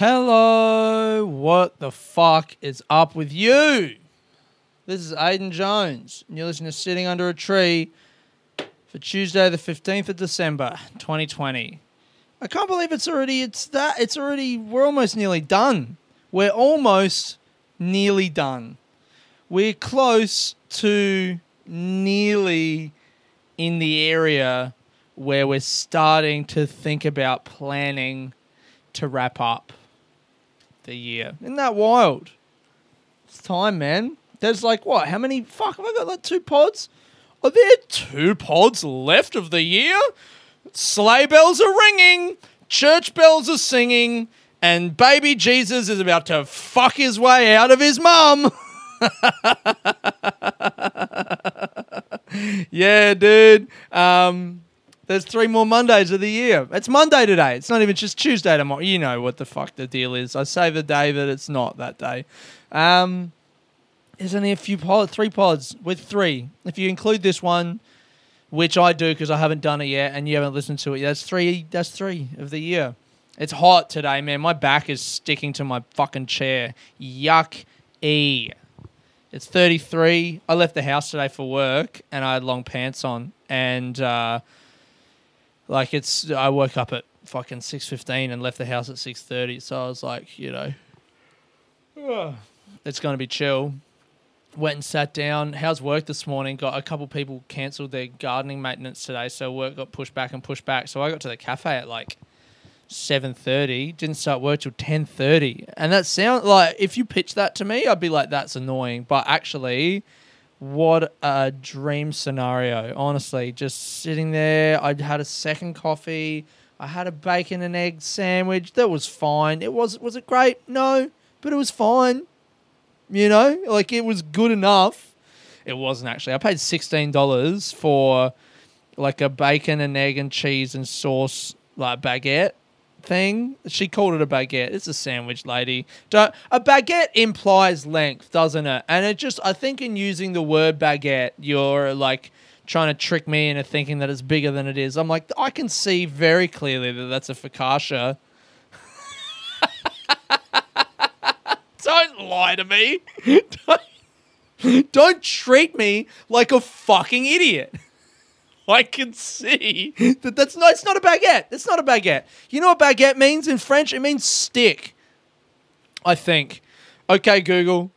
Hello, what the fuck is up with you? This is Aiden Jones, and you're listening to Sitting Under a Tree for Tuesday, the 15th of December, 2020. I can't believe it's already, it's that, it's already, we're almost nearly done. We're almost nearly done. We're close to nearly in the area where we're starting to think about planning to wrap up the year. Isn't that wild? It's time, man. There's like what? How many? Fuck, have I got like two pods? Are there two pods left of the year? Sleigh bells are ringing, church bells are singing, and baby Jesus is about to fuck his way out of his mum. yeah, dude. Um, there's three more Mondays of the year. It's Monday today. It's not even just Tuesday tomorrow. You know what the fuck the deal is. I say the day that it's not that day. Um, there's only a few pods, three pods with three. If you include this one, which I do because I haven't done it yet, and you haven't listened to it, that's three. That's three of the year. It's hot today, man. My back is sticking to my fucking chair. Yuck. E. It's 33. I left the house today for work and I had long pants on and uh, like it's I woke up at fucking 6:15 and left the house at 6:30 so I was like, you know, it's going to be chill. Went and sat down. How's work this morning? Got a couple people cancelled their gardening maintenance today, so work got pushed back and pushed back. So I got to the cafe at like seven thirty. Didn't start work till ten thirty, and that sound like if you pitch that to me, I'd be like, "That's annoying." But actually, what a dream scenario! Honestly, just sitting there. I had a second coffee. I had a bacon and egg sandwich. That was fine. It was was it great? No, but it was fine. You know, like it was good enough. It wasn't actually. I paid sixteen dollars for like a bacon and egg and cheese and sauce like baguette thing. She called it a baguette. It's a sandwich, lady. Don't, a baguette implies length, doesn't it? And it just, I think, in using the word baguette, you're like trying to trick me into thinking that it's bigger than it is. I'm like, I can see very clearly that that's a focaccia. Don't lie to me. Don't, don't treat me like a fucking idiot. I can see that that's not. It's not a baguette. It's not a baguette. You know what baguette means in French? It means stick. I think. Okay, Google.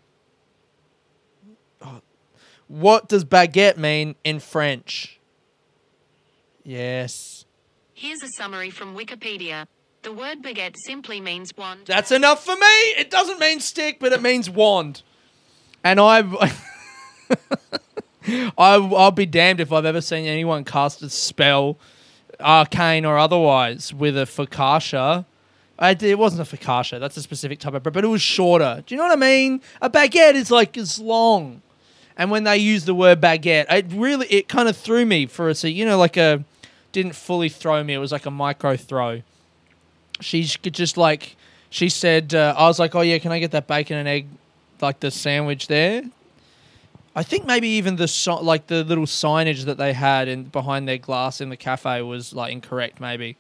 What does baguette mean in French? Yes. Here's a summary from Wikipedia. The word baguette simply means wand. That's enough for me. It doesn't mean stick, but it means wand. And I, I, I'll be damned if I've ever seen anyone cast a spell, arcane or otherwise, with a focaccia. I, it wasn't a focaccia. That's a specific type of bread, but it was shorter. Do you know what I mean? A baguette is like as long. And when they use the word baguette, it really it kind of threw me for a. You know, like a didn't fully throw me. It was like a micro throw. She's just like she said. Uh, I was like, oh yeah, can I get that bacon and egg, like the sandwich there? I think maybe even the so- like the little signage that they had in behind their glass in the cafe was like incorrect, maybe,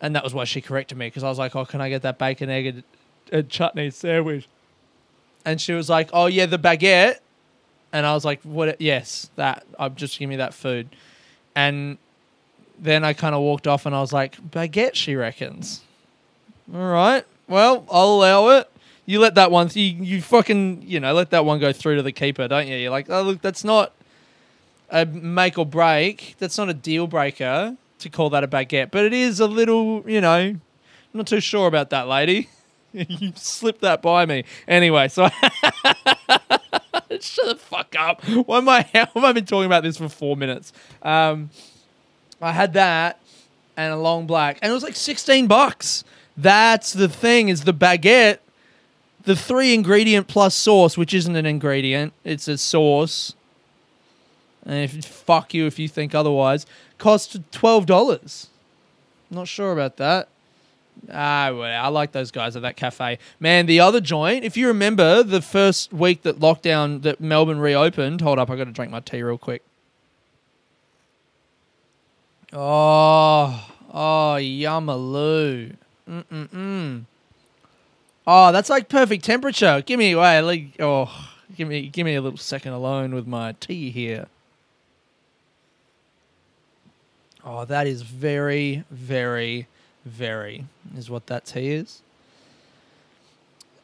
and that was why she corrected me because I was like, oh, can I get that bacon egg and, and chutney sandwich? And she was like, oh yeah, the baguette. And I was like, "What? Yes, that. I'm just give me that food." And then I kind of walked off, and I was like, "Baguette," she reckons. All right. Well, I'll allow it. You let that one. You you fucking you know let that one go through to the keeper, don't you? You're like, oh look, that's not a make or break. That's not a deal breaker to call that a baguette, but it is a little. You know, I'm not too sure about that, lady. you slipped that by me. Anyway, so shut the fuck up. Why am I? How have I been talking about this for four minutes? Um, I had that and a long black, and it was like sixteen bucks. That's the thing is the baguette, the three ingredient plus sauce, which isn't an ingredient, it's a sauce. And if fuck you if you think otherwise, cost twelve dollars. Not sure about that. Ah, well, I like those guys at that cafe. Man, the other joint, if you remember the first week that lockdown, that Melbourne reopened. Hold up, I got to drink my tea real quick. Oh, oh, yummaloo. Mm-mm-mm. Oh, that's like perfect temperature. Give me wait, like oh, give me give me a little second alone with my tea here. Oh, that is very, very, very is what that tea is.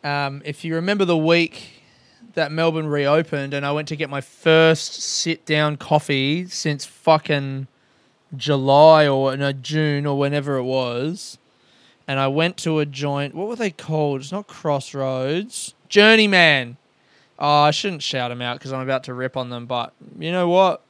Um, if you remember the week that Melbourne reopened and I went to get my first sit down coffee since fucking July or no June or whenever it was, and I went to a joint. What were they called? It's not Crossroads. Journeyman. Oh, I shouldn't shout them out because I'm about to rip on them. But you know what?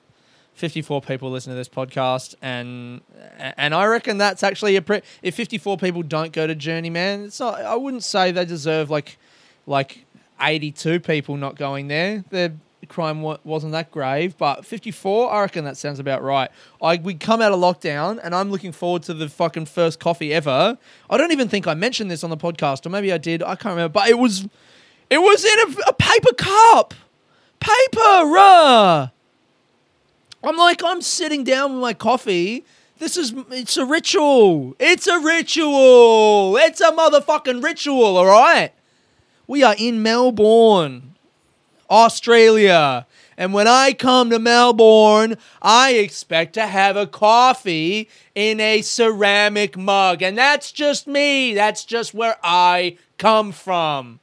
54 people listen to this podcast, and and I reckon that's actually a pre- if 54 people don't go to Journeyman, it's not. I wouldn't say they deserve like like 82 people not going there. Their crime wa- wasn't that grave, but 54, I reckon that sounds about right. I we come out of lockdown, and I'm looking forward to the fucking first coffee ever. I don't even think I mentioned this on the podcast, or maybe I did. I can't remember, but it was it was in a, a paper cup, paper. Rah. I'm like, I'm sitting down with my coffee. This is, it's a ritual. It's a ritual. It's a motherfucking ritual, all right? We are in Melbourne, Australia. And when I come to Melbourne, I expect to have a coffee in a ceramic mug. And that's just me. That's just where I come from.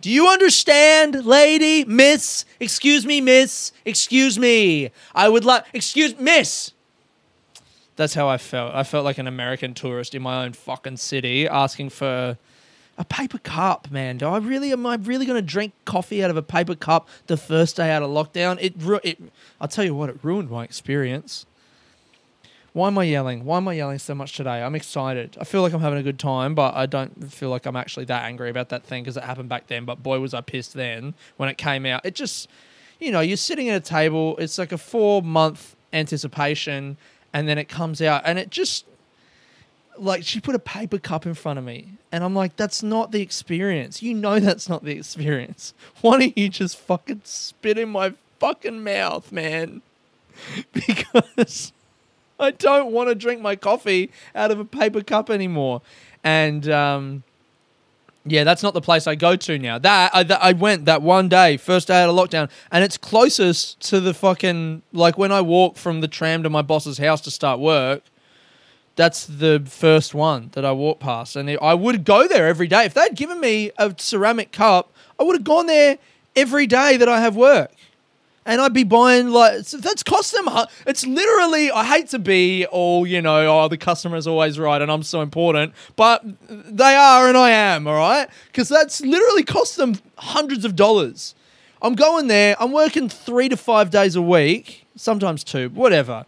Do you understand, lady, miss? Excuse me, miss. Excuse me. I would like, excuse, miss. That's how I felt. I felt like an American tourist in my own fucking city asking for a paper cup, man. Do I really, am I really going to drink coffee out of a paper cup the first day out of lockdown? It, ru- it, I'll tell you what, it ruined my experience. Why am I yelling? Why am I yelling so much today? I'm excited. I feel like I'm having a good time, but I don't feel like I'm actually that angry about that thing because it happened back then. But boy, was I pissed then when it came out. It just, you know, you're sitting at a table, it's like a four month anticipation, and then it comes out, and it just, like, she put a paper cup in front of me, and I'm like, that's not the experience. You know, that's not the experience. Why don't you just fucking spit in my fucking mouth, man? Because. I don't want to drink my coffee out of a paper cup anymore. And um, yeah, that's not the place I go to now. That I, that I went that one day, first day out of lockdown, and it's closest to the fucking like when I walk from the tram to my boss's house to start work. That's the first one that I walk past, and I would go there every day. If they'd given me a ceramic cup, I would have gone there every day that I have work and I'd be buying like that's cost them. It's literally I hate to be all you know. Oh, the customer's always right, and I'm so important, but they are, and I am. All right, because that's literally cost them hundreds of dollars. I'm going there. I'm working three to five days a week, sometimes two, whatever.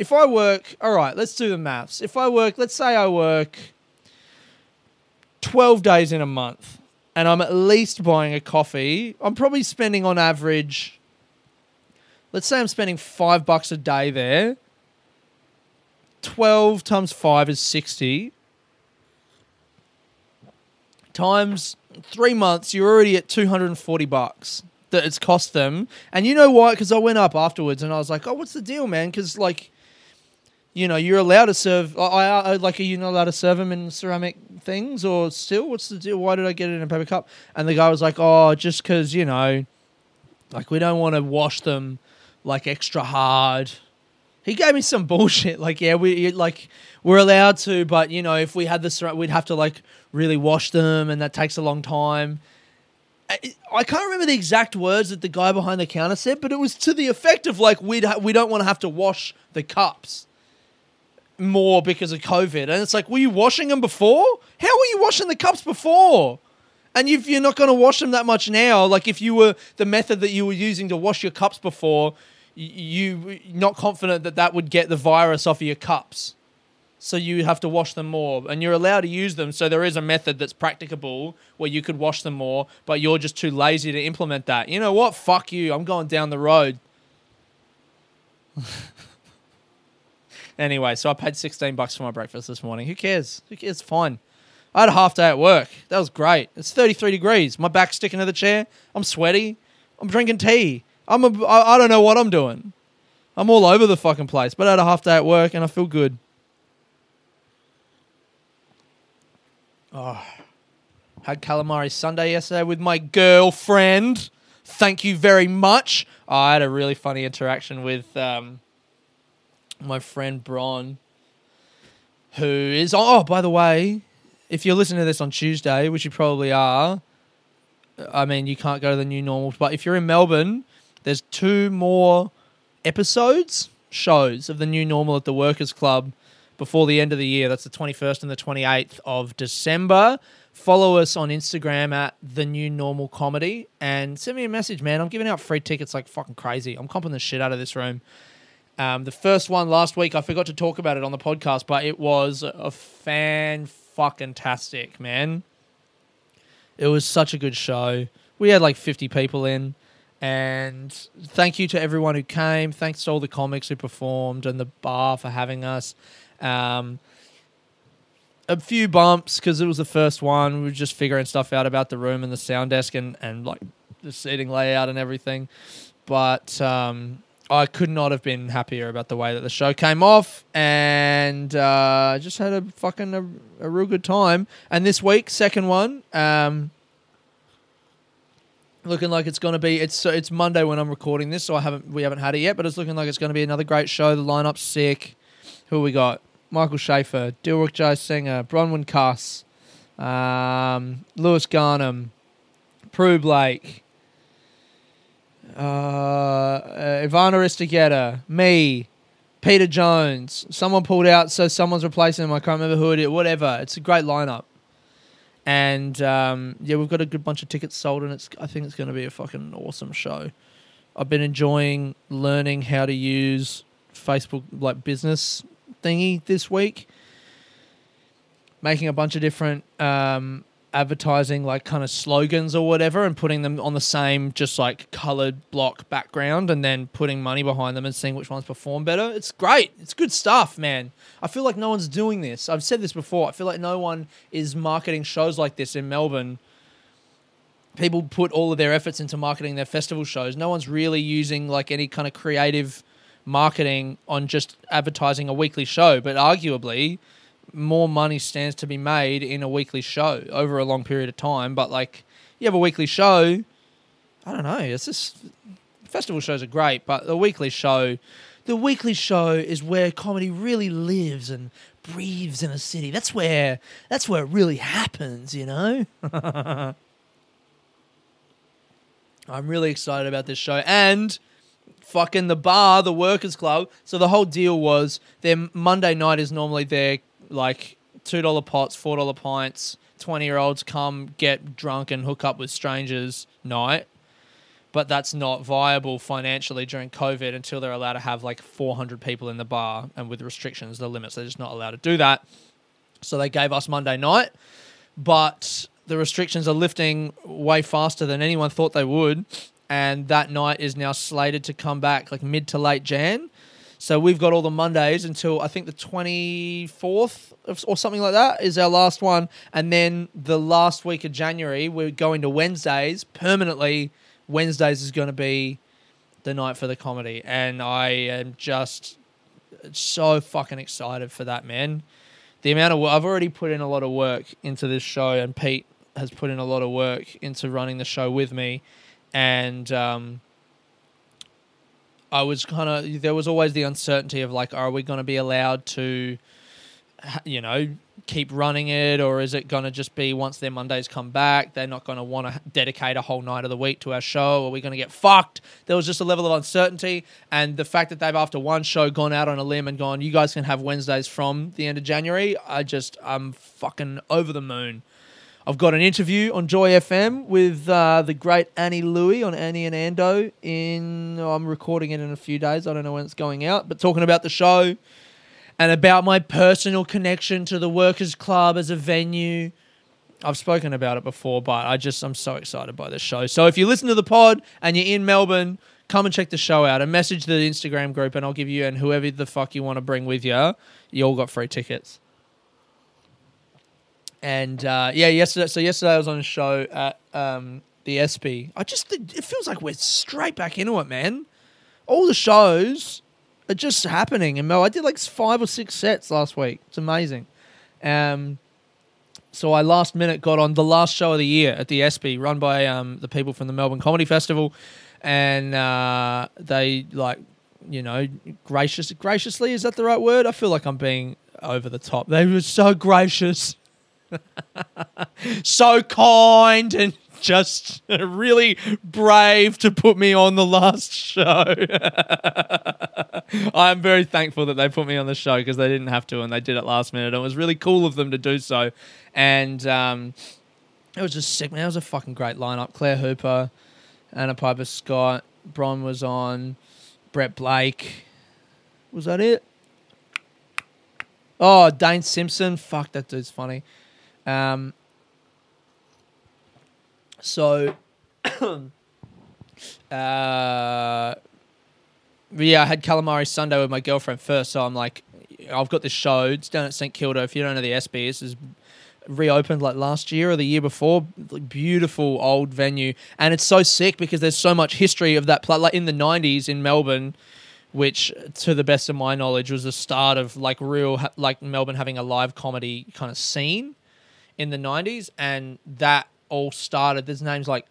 If I work, all right, let's do the maths. If I work, let's say I work 12 days in a month and I'm at least buying a coffee, I'm probably spending on average let's say I'm spending five bucks a day there. 12 times 5 is 60. Times three months, you're already at 240 bucks that it's cost them. And you know why? Because I went up afterwards and I was like, oh, what's the deal, man? Because, like, you know, you're allowed to serve. I, I, like, are you not allowed to serve them in ceramic things or still? What's the deal? Why did I get it in a paper cup? And the guy was like, oh, just because, you know, like, we don't want to wash them like extra hard. He gave me some bullshit. Like, yeah, we like we're allowed to, but you know, if we had this, we'd have to like really wash them, and that takes a long time. I, I can't remember the exact words that the guy behind the counter said, but it was to the effect of like we we don't want to have to wash the cups more because of COVID, and it's like, were you washing them before? How were you washing the cups before? And if you're not going to wash them that much now, like if you were the method that you were using to wash your cups before, you not confident that that would get the virus off of your cups. So you have to wash them more, and you're allowed to use them. So there is a method that's practicable where you could wash them more, but you're just too lazy to implement that. You know what? Fuck you. I'm going down the road. anyway, so I paid 16 bucks for my breakfast this morning. Who cares? Who cares? Fine. I had a half day at work. That was great. It's 33 degrees. My back's sticking to the chair. I'm sweaty. I'm drinking tea. I'm a, I, I don't know what I'm doing. I'm all over the fucking place. But I had a half day at work and I feel good. Oh. Had calamari Sunday yesterday with my girlfriend. Thank you very much. Oh, I had a really funny interaction with um, my friend Bron, who is. Oh, oh, by the way, if you're listening to this on Tuesday, which you probably are, I mean, you can't go to the new normal. But if you're in Melbourne, there's two more episodes, shows of the new normal at the Workers Club before the end of the year. That's the 21st and the 28th of December. Follow us on Instagram at the new normal comedy and send me a message, man. I'm giving out free tickets like fucking crazy. I'm comping the shit out of this room. Um, the first one last week, I forgot to talk about it on the podcast, but it was a fan fucking tastic, man. It was such a good show. We had like 50 people in. And thank you to everyone who came. Thanks to all the comics who performed and the bar for having us. Um, a few bumps because it was the first one. We were just figuring stuff out about the room and the sound desk and, and like the seating layout and everything. But um, I could not have been happier about the way that the show came off, and uh, just had a fucking a, a real good time. And this week, second one, um, looking like it's going to be. It's it's Monday when I'm recording this, so I haven't we haven't had it yet, but it's looking like it's going to be another great show. The lineup's sick. Who we got? Michael Shafar, Dilruk Jayasinha, Bronwyn Kuss, um, Lewis Garnham, Prue Blake, uh, Ivan Aristeguieta, me, Peter Jones. Someone pulled out, so someone's replacing him. I can't remember who it is. Whatever. It's a great lineup. And um, yeah, we've got a good bunch of tickets sold, and it's. I think it's going to be a fucking awesome show. I've been enjoying learning how to use Facebook like business thingy this week, making a bunch of different um, advertising like kind of slogans or whatever and putting them on the same just like colored block background and then putting money behind them and seeing which ones perform better. It's great. It's good stuff, man. I feel like no one's doing this. I've said this before. I feel like no one is marketing shows like this in Melbourne. People put all of their efforts into marketing their festival shows. No one's really using like any kind of creative marketing on just advertising a weekly show, but arguably more money stands to be made in a weekly show over a long period of time. But like you have a weekly show, I don't know. It's just festival shows are great, but the weekly show, the weekly show is where comedy really lives and breathes in a city. That's where that's where it really happens, you know. I'm really excited about this show and fucking the bar, the workers club. So the whole deal was their Monday night is normally their like two dollar pots, four dollar pints. Twenty year olds come get drunk and hook up with strangers night, but that's not viable financially during COVID until they're allowed to have like four hundred people in the bar, and with restrictions, the limits, they're just not allowed to do that. So they gave us Monday night, but the restrictions are lifting way faster than anyone thought they would, and that night is now slated to come back like mid to late Jan. So we've got all the Mondays until I think the 24th or something like that is our last one. And then the last week of January, we're going to Wednesdays permanently. Wednesdays is going to be the night for the comedy. And I am just so fucking excited for that, man. The amount of I've already put in a lot of work into this show, and Pete has put in a lot of work into running the show with me. And, um, I was kind of there was always the uncertainty of like, are we going to be allowed to, you know, keep running it, or is it going to just be once their Mondays come back, they're not going to want to dedicate a whole night of the week to our show? Are we going to get fucked? There was just a level of uncertainty, and the fact that they've after one show gone out on a limb and gone, you guys can have Wednesdays from the end of January. I just I'm fucking over the moon. I've got an interview on Joy FM with uh, the great Annie Louie on Annie and Ando. In oh, I'm recording it in a few days. I don't know when it's going out, but talking about the show and about my personal connection to the Workers Club as a venue. I've spoken about it before, but I just I'm so excited by this show. So if you listen to the pod and you're in Melbourne, come and check the show out and message the Instagram group, and I'll give you and whoever the fuck you want to bring with you, you all got free tickets. And uh, yeah, yesterday. So yesterday I was on a show at um, the ESPY. I just it feels like we're straight back into it, man. All the shows are just happening. And Mel, I did like five or six sets last week. It's amazing. Um, so I last minute got on the last show of the year at the ESPY, run by um, the people from the Melbourne Comedy Festival, and uh, they like, you know, gracious, graciously is that the right word? I feel like I'm being over the top. They were so gracious, so kind, and just really brave to put me on the last show. I'm very thankful that they put me on the show because they didn't have to and they did it last minute. It was really cool of them to do so. And um, it was just sick, man. It was a fucking great lineup. Claire Hooper, Anna Piper Scott, Bron was on, Brett Blake. Was that it? Oh, Dane Simpson. Fuck, that dude's funny. Um, so, uh, yeah, I had calamari Sunday with my girlfriend first. So I'm like, I've got this show. It's down at St Kilda. If you don't know the SBS, is reopened like last year or the year before. Like, beautiful old venue, and it's so sick because there's so much history of that. Like in the '90s in Melbourne, which, to the best of my knowledge, was the start of like real like Melbourne having a live comedy kind of scene in the '90s, and that all started. There's names like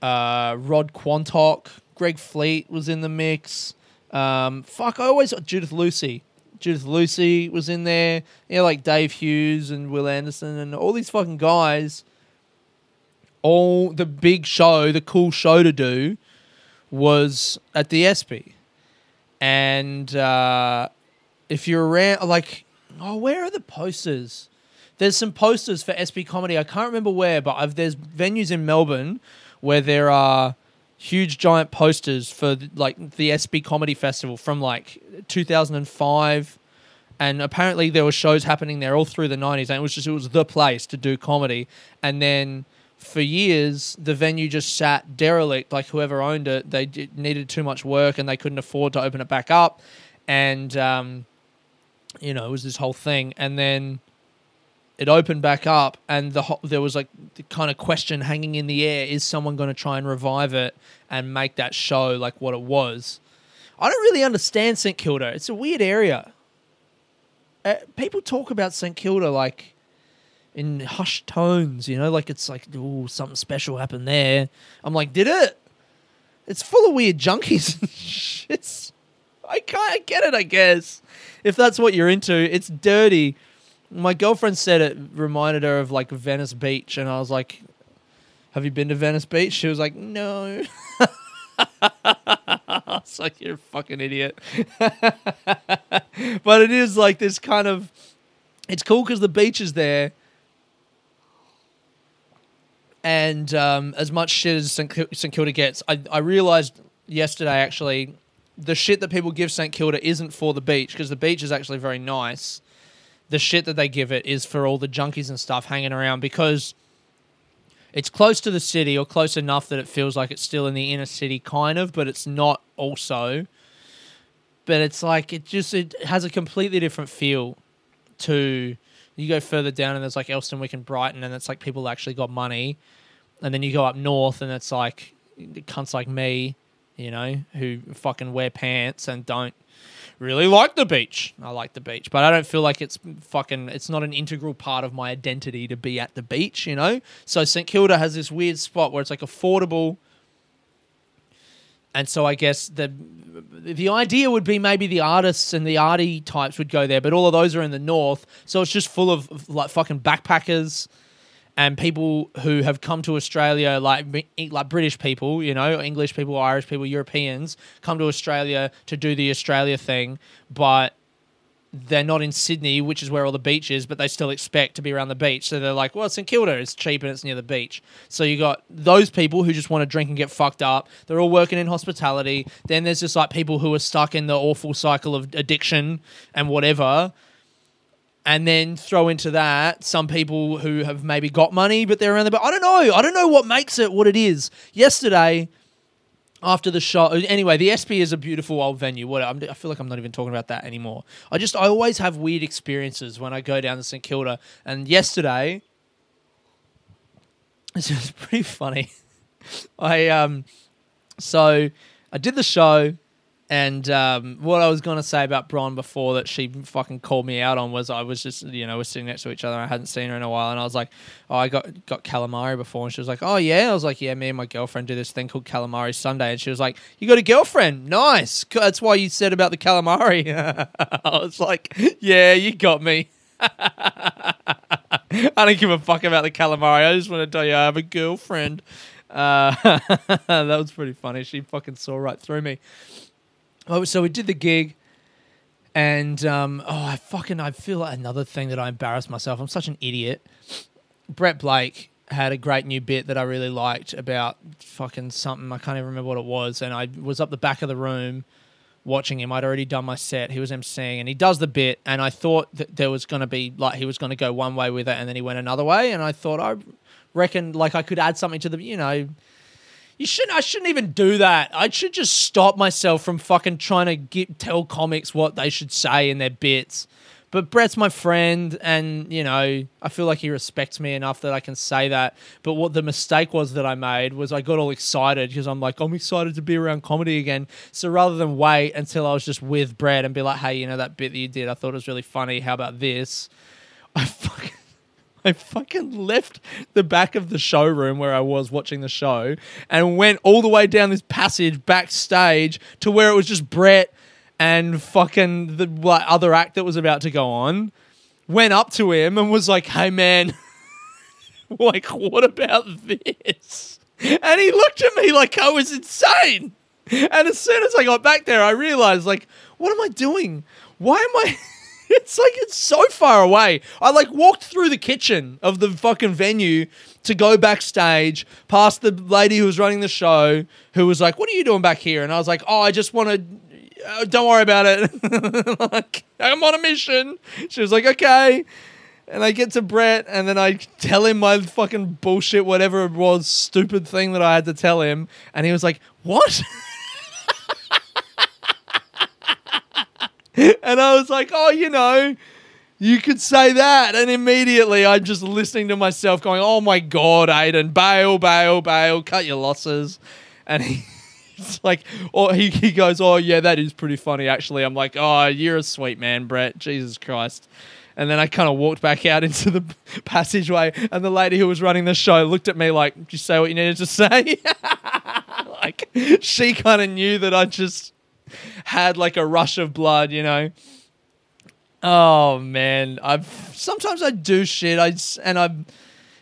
uh, Rod Quantock, Greg Fleet was in the mix. Um, fuck, I always Judith Lucy. Judith Lucy was in there. Yeah, like Dave Hughes and Wil Anderson and all these fucking guys. All the big show, the cool show to do, was at the ESPY. And uh, if you're around, like, oh, where are the posters? There's some posters for ESPY Comedy. I can't remember where, but I've, there's venues in Melbourne where there are huge giant posters for like the ESPY Comedy Festival from like 2005 and apparently there were shows happening there all through the 90s and it was just it was the place to do comedy. And then for years the venue just sat derelict like whoever owned it. They needed too much work and they couldn't afford to open it back up. And um, you know it was this whole thing. And then it opened back up and the ho- there was like the kind of question hanging in the air is someone going to try and revive it and make that show like what it was? I don't really understand st kilda. It's a weird area. Uh, people talk about st kilda like in hushed tones you know like it's like oh something special happened there. I'm like did it? It's full of weird junkies shits. I can't get it i guess. If that's what you're into it's dirty my girlfriend said it reminded her of like Venice Beach, and I was like, "Have you been to Venice Beach?" She was like, "No." it's like you're a fucking idiot. but it is like this kind of. It's cool because the beach is there, and um, as much shit as St. St Kilda gets, I I realized yesterday actually the shit that people give St Kilda isn't for the beach because the beach is actually very nice the shit that they give it is for all the junkies and stuff hanging around because it's close to the city or close enough that it feels like it's still in the inner city kind of but it's not also. But it's like it just it has a completely different feel to you go further down and there's like Elsternwick and Brighton and it's like people actually got money. And then you go up north and it's like cunts like me you know who fucking wear pants and don't really like the beach. I like the beach, but I don't feel like it's fucking. It's not an integral part of my identity to be at the beach, you know. So St Kilda has this weird spot where it's like affordable, and so I guess the the idea would be maybe the artists and the arty types would go there, but all of those are in the north, so it's just full of, of like fucking backpackers and people who have come to Australia, like like British people, you know, English people, Irish people, Europeans, come to Australia to do the Australia thing, but they're not in Sydney, which is where all the beach is, but they still expect to be around the beach. So they're like, well, St Kilda, it's cheap and it's near the beach. So you got those people who just want to drink and get fucked up. They're all working in hospitality. Then there's just like people who are stuck in the awful cycle of addiction and whatever and then throw into that some people who have maybe got money but they're around the but I don't know. I don't know what makes it what it is. Yesterday after the show anyway the ESPY is a beautiful old venue what I'm, i feel like i'm not even talking about that anymore i just i always have weird experiences when i go down to st kilda and yesterday this was pretty funny i um so i did the show And um, what I was going to say about Bron before that she fucking called me out on was I was just, you know, we're sitting next to each other. I hadn't seen her in a while. And I was like, oh, I got, got calamari before. And she was like, oh, yeah. I was like, yeah, me and my girlfriend do this thing called calamari Sunday. And she was like, you got a girlfriend? Nice. That's why you said about the calamari. I was like, yeah, you got me. I don't give a fuck about the calamari. I just want to tell you I have a girlfriend. Uh, that was pretty funny. She fucking saw right through me. Oh, so we did the gig, and um, oh, I fucking I feel like another thing that I embarrassed myself. I'm such an idiot. Brett Blake had a great new bit that I really liked about fucking something. I can't even remember what it was, and I was up the back of the room watching him. I'd already done my set. He was emceeing, and he does the bit, and I thought that there was going to be like he was going to go one way with it, and then he went another way, and I thought I reckon like I could add something to the you know you shouldn't. I shouldn't even do that. I should just stop myself from fucking trying to get, tell comics what they should say in their bits. But Brett's my friend, and you know, I feel like he respects me enough that I can say that. But what the mistake was that I made was I got all excited because I'm like, I'm excited to be around comedy again. So rather than wait until I was just with Brett and be like, hey, you know that bit that you did, I thought it was really funny. How about this? I fucking I fucking left the back of the showroom where I was watching the show and went all the way down this passage backstage to where it was just Brett and fucking the like, other act that was about to go on. Went up to him and was like, "Hey man, like what about this?" And he looked at me like I was insane. And as soon as I got back there, I realized like, what am I doing? Why am I it's like it's so far away. I like walked through the kitchen of the fucking venue to go backstage past the lady who was running the show who was like, "What are you doing back here?" And I was like, "Oh, I just want to uh, don't worry about it. like, I'm on a mission." She was like, "Okay." And I get to Brett, and then I tell him my fucking bullshit, whatever it was, stupid thing that I had to tell him. And he was like, What? and I was like, oh, you know, you could say that. And immediately I'm just listening to myself going, oh my God, Aiden, bail, bail, bail, cut your losses. And he. Like, or he, he goes, Oh, yeah, that is pretty funny, actually. I'm like, Oh, you're a sweet man, Brett. Jesus Christ. And then I kind of walked back out into the passageway, and the lady who was running the show looked at me like, Did you say what you needed to say? like, she kind of knew that I just had like a rush of blood, you know. Oh man, I've sometimes I do shit. I and I'm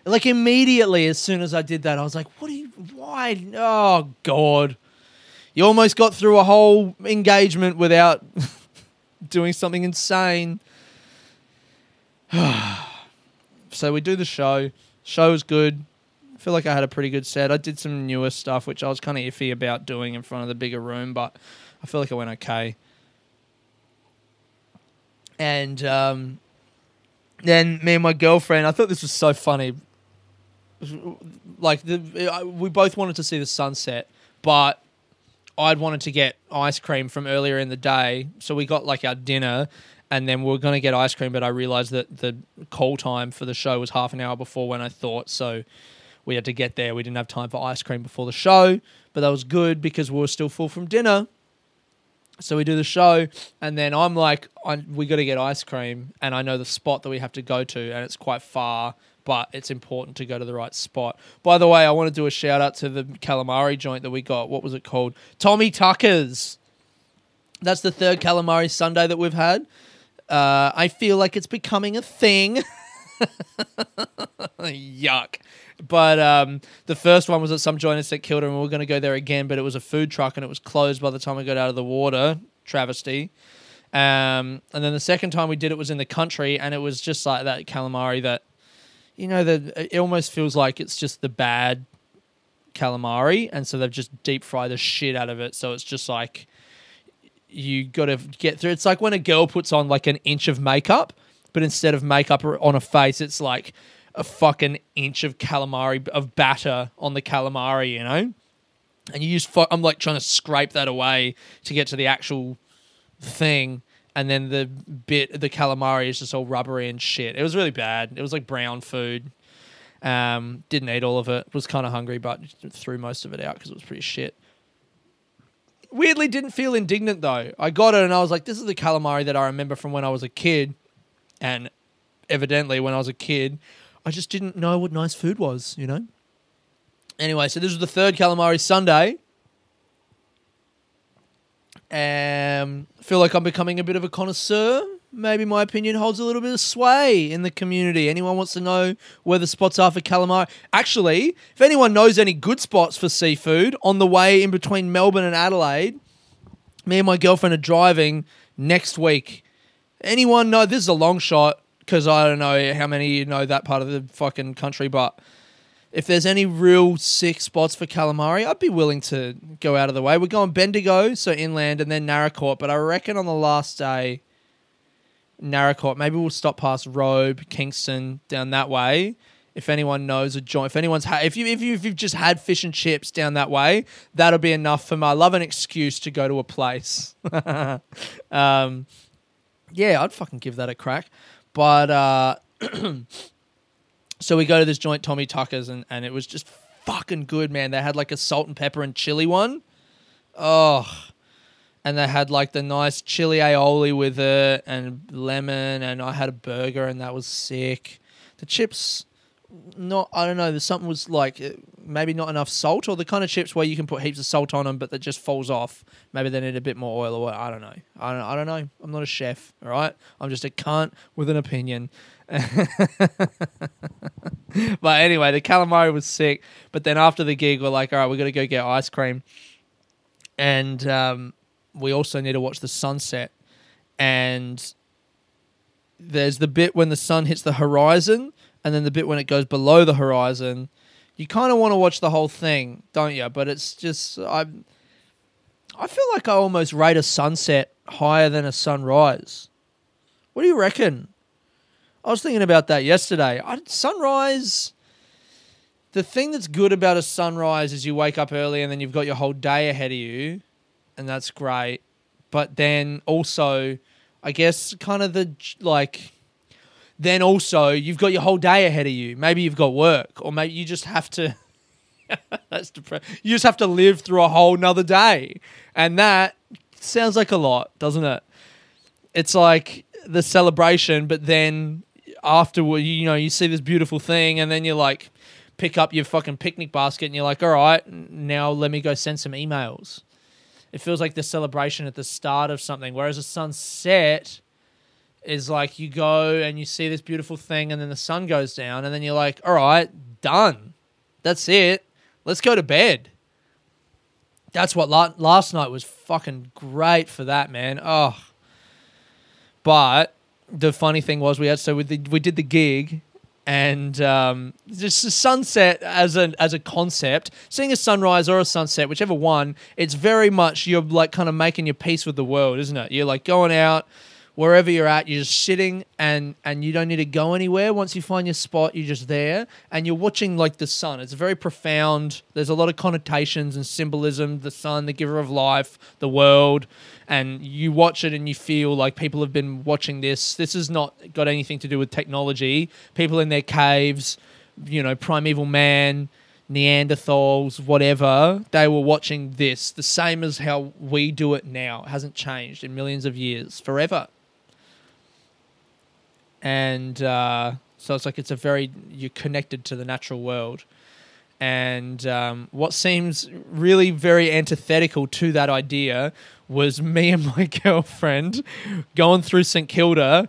like immediately as soon as I did that, I was like, "What are you? Why? Oh god!" You almost got through a whole engagement without doing something insane. so we do the show. Show was good. I feel like I had a pretty good set. I did some newer stuff, which I was kind of iffy about doing in front of the bigger room, but I feel like it went okay. And um, then me and my girlfriend, I thought this was so funny. Like the, we both wanted to see the sunset, but I'd wanted to get ice cream from earlier in the day, so we got like our dinner, and then we were going to get ice cream, but I realized that the call time for the show was half an hour before when I thought, so we had to get there. We didn't have time for ice cream before the show, but that was good because we were still full from dinner. So we do the show, and then I'm like, I, we got to get ice cream, and I know the spot that we have to go to, and it's quite far, but it's important to go to the right spot. By the way, I want to do a shout out to the calamari joint that we got. What was it called? Tommy Tucker's. That's the third calamari Sunday that we've had. Uh, I feel like it's becoming a thing. Yuck. But um, the first one was at some joint in St Kilda, and we were going to go there again, but it was a food truck and it was closed by the time we got out of the water. Travesty. Um, and then the second time we did it was in the country, and it was just like that calamari that, you know, that it almost feels like it's just the bad calamari, and so they've just deep fried the shit out of it. So it's just like you got to get through. It's like when a girl puts on like an inch of makeup, but instead of makeup on a face, it's like a fucking inch of calamari of batter on the calamari, you know. And you use, fu- I'm like trying to scrape that away to get to the actual thing, and then the bit, the calamari is just all rubbery and shit. It was really bad. It was like brown food. Um, didn't eat all of it. Was kind of hungry, but threw most of it out because it was pretty shit. weirdly didn't feel indignant though. I got it and I was like, this is the calamari that I remember from when I was a kid. And evidently, when I was a kid, I just didn't know what nice food was, you know? Anyway, so this was the third calamari Sunday. Um, feel like I'm becoming a bit of a connoisseur. Maybe my opinion holds a little bit of sway in the community. Anyone wants to know where the spots are for calamari? Actually, if anyone knows any good spots for seafood on the way in between Melbourne and Adelaide, me and my girlfriend are driving next week. Anyone know? This is a long shot because I don't know how many of you know that part of the fucking country, but if there's any real sick spots for calamari, I'd be willing to go out of the way. We're going Bendigo, so inland, and then Naracoorte. But I reckon on the last day, Naracoorte, maybe we'll stop past Robe, Kingston, down that way. If anyone knows a joint, if anyone's ha- if you if you if you've just had fish and chips down that way, that'll be enough for my love an excuse to go to a place. um, yeah, I'd fucking give that a crack. But uh, so we go to this joint Tommy Tucker's and, and it was just fucking good, man. They had like a salt and pepper and chili one. Oh. And they had like the nice chili aioli with it and lemon and I had a burger and that was sick. The chips not I don't know, there's something was like uh, maybe not enough salt or the kind of chips where you can put heaps of salt on them but that just falls off. Maybe they need a bit more oil or what, I don't know. I don't I don't know. I'm not a chef, all right? I'm just a cunt with an opinion. but anyway, the calamari was sick. But then after the gig, we're like, all right, we're to go get ice cream. And um, we also need to watch the sunset. And there's the bit when the sun hits the horizon, and then the bit when it goes below the horizon. You kind of want to watch the whole thing, don't you? But it's just, I, I feel like I almost rate a sunset higher than a sunrise. What do you reckon? I was thinking about that yesterday. I, sunrise. The thing that's good about a sunrise is you wake up early and then you've got your whole day ahead of you, and that's great. But then also, I guess kind of the like. Then also you've got your whole day ahead of you. Maybe you've got work, or maybe you just have to. that's depressing. You just have to live through a whole nother day, and that sounds like a lot, doesn't it? It's like the celebration, but then afterward, you know, you see this beautiful thing, and then you're like, pick up your fucking picnic basket, and you're like, all right, now let me go send some emails. It feels like the celebration at the start of something, whereas a sunset is like you go and you see this beautiful thing, and then the sun goes down, and then you're like, all right, done. That's it. Let's go to bed. That's what la- last night was fucking great for that, man. Oh. But the funny thing was we had so we did, we did the gig and um, just the sunset as a as a concept, seeing a sunrise or a sunset, whichever one, it's very much you're like kind of making your peace with the world, isn't it? You're like going out wherever you're at, you're just sitting and and you don't need to go anywhere. Once you find your spot, you're just there and you're watching like the sun. It's very profound. There's a lot of connotations and symbolism. The sun, the giver of life, the world and you watch it and you feel like people have been watching this. This has not got anything to do with technology. People in their caves, you know, primeval man, Neanderthals, whatever, they were watching this the same as how we do it now. It hasn't changed in millions of years, forever. And uh, so it's like it's a very, you're connected to the natural world. And um, what seems really very antithetical to that idea was me and my girlfriend going through St Kilda,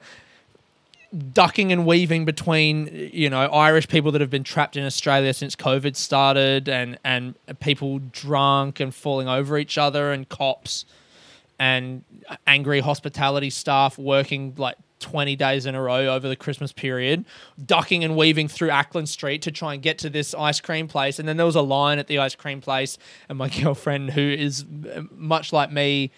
ducking and weaving between you know Irish people that have been trapped in Australia since COVID started, and and people drunk and falling over each other, and cops and angry hospitality staff working like 20 days in a row over the Christmas period, ducking and weaving through Acland Street to try and get to this ice cream place. And then there was a line at the ice cream place, and my girlfriend, who is uh, much like me,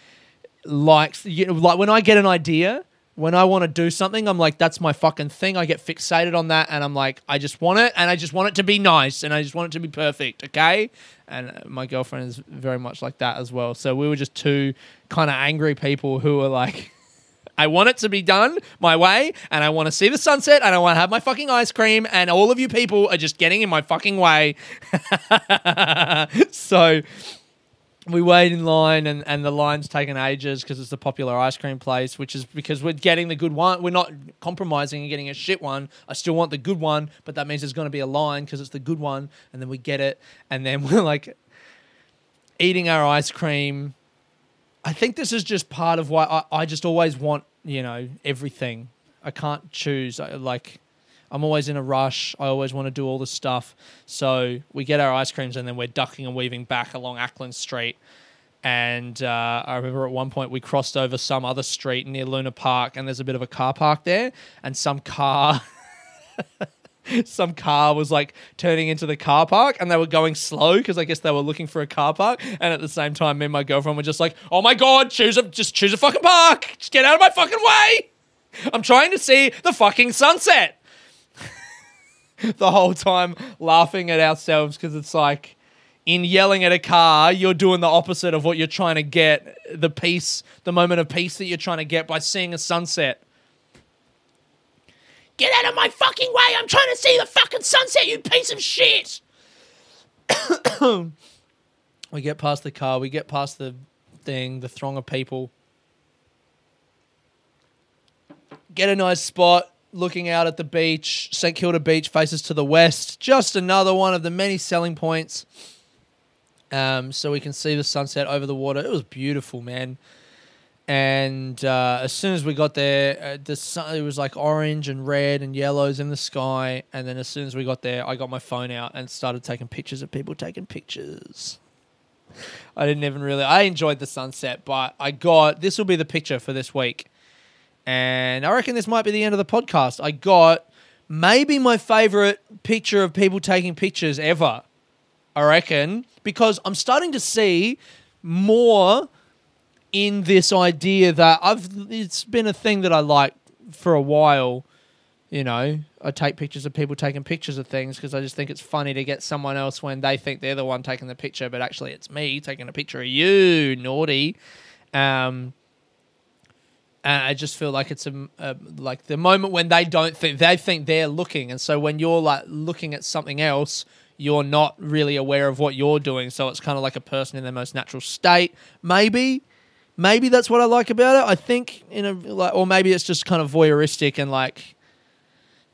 likes, you know, like when I get an idea, when I want to do something, I'm like, that's my fucking thing. I get fixated on that, and I'm like, I just want it, and I just want it to be nice, and I just want it to be perfect, okay? And my girlfriend is very much like that as well. So we were just two kind of angry people who were like, I want it to be done my way, and I want to see the sunset, and I want to have my fucking ice cream, and all of you people are just getting in my fucking way. so we wait in line and, and the line's taken ages because it's the popular ice cream place, which is because we're getting the good one. We're not compromising and getting a shit one. I still want the good one, but that means there's going to be a line because it's the good one. And then we get it. And then we're like eating our ice cream. I think this is just part of why I, I just always want, you know, everything. I can't choose. I, like, I'm always in a rush. I always want to do all this stuff. So we get our ice creams and then we're ducking and weaving back along Acland Street. And uh, I remember at one point we crossed over some other street near Luna Park and there's a bit of a car park there. And some car. some car was like turning into the car park and they were going slow because I guess they were looking for a car park. And at the same time, me and my girlfriend were just like, oh my God, choose a, just choose a fucking park. Just get out of my fucking way. I'm trying to see the fucking sunset. the whole time laughing at ourselves because it's like in yelling at a car, you're doing the opposite of what you're trying to get the peace, the moment of peace that you're trying to get by seeing a sunset. Get out of my fucking way! I'm trying to see the fucking sunset, you piece of shit! we get past the car, we get past the thing, the throng of people. Get a nice spot, looking out at the beach. St Kilda Beach faces to the west. Just another one of the many selling points. Um, so we can see the sunset over the water. It was beautiful, man. And uh, as soon as we got there, uh, the sun, it was like orange and red and yellows in the sky. And then as soon as we got there, I got my phone out and started taking pictures of people taking pictures. I didn't even really. I enjoyed the sunset, but I got this will be the picture for this week. And I reckon this might be the end of the podcast. I got maybe my favorite picture of people taking pictures ever. I reckon because I'm starting to see more in this idea that I've it's been a thing that I like for a while. You know, I take pictures of people taking pictures of things because I just think it's funny to get someone else when they think they're the one taking the picture, but actually it's me taking a picture of you, naughty. Um, and I just feel like it's a, a, like the moment when they don't think they think they're looking, and so when you're like looking at something else, you're not really aware of what you're doing. So it's kind of like a person in their most natural state. Maybe, maybe that's what I like about it. I think in a like, or maybe it's just kind of voyeuristic and like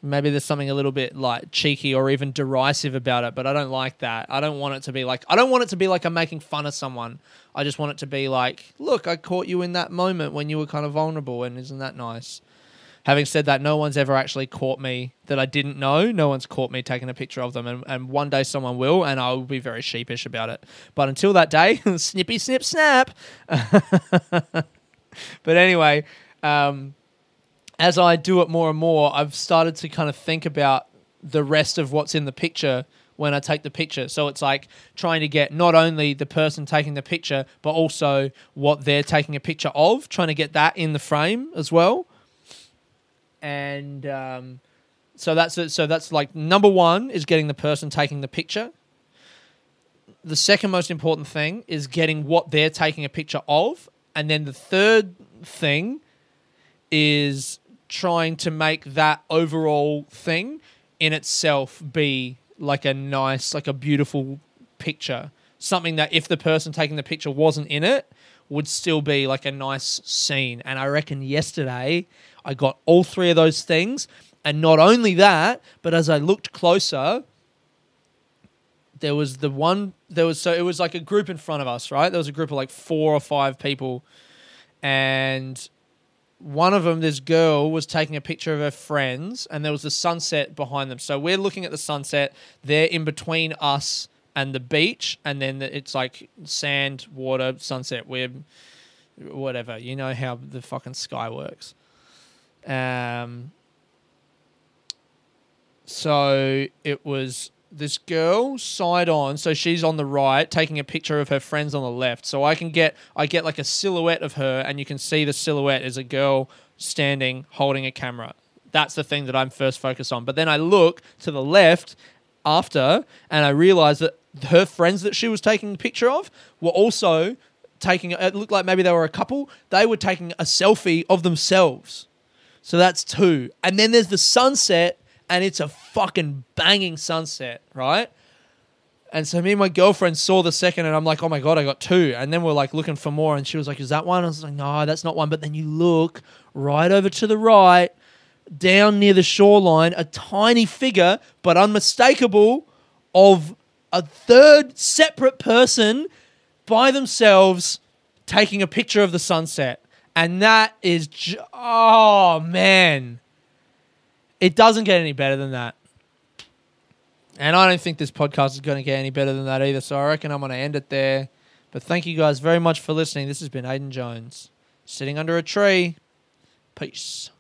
maybe there's something a little bit like cheeky or even derisive about it but i don't like that. I don't want it to be like i don't want it to be like i'm making fun of someone. I just want it to be like look i caught you in that moment when you were kind of vulnerable and isn't that nice having said that no one's ever actually caught me that i didn't know no one's caught me taking a picture of them and, and one day someone will and i will be very sheepish about it but until that day snippy snip snap but anyway um, as I do it more and more, I've started to kind of think about the rest of what's in the picture when I take the picture. So it's like trying to get not only the person taking the picture, but also what they're taking a picture of, trying to get that in the frame as well. And um, so that's it. So that's like number one is getting the person taking the picture. The second most important thing is getting what they're taking a picture of. And then the third thing is trying to make that overall thing in itself be like a nice, like a beautiful picture. Something that if the person taking the picture wasn't in it, would still be like a nice scene. And I reckon yesterday I got all three of those things. And not only that, but as I looked closer, there was the one, there was, so it was like a group in front of us, right? There was a group of like four or five people. And one of them, this girl, was taking a picture of her friends, and there was the sunset behind them. So we're looking at the sunset. They're in between us and the beach, and then it's like sand, water, sunset. We're whatever. You know how the fucking sky works. Um. So it was this girl side on so she's on the right taking a picture of her friends on the left. So i can get i get like a silhouette of her and you can see the silhouette as a girl standing holding a camera. That's the thing that i'm first focused on. But then i look to the left after and i realize that her friends that she was taking a picture of were also taking it looked like maybe they were a couple. They were taking a selfie of themselves so that's two and then there's the sunset and it's a fucking banging sunset, right? And so me and my girlfriend saw the second, and I'm like, oh my god, I got two. And then we're like looking for more, and she was like, is that one? I was like, no, that's not one. But then you look right over to the right, down near the shoreline, a tiny figure, but unmistakable, of a third separate person by themselves taking a picture of the sunset. And that is, oh man. It doesn't get any better than that. And I don't think this podcast is going to get any better than that either. So I reckon I'm going to end it there. But thank you guys very much for listening. This has been Aiden Jones, sitting under a tree. Peace.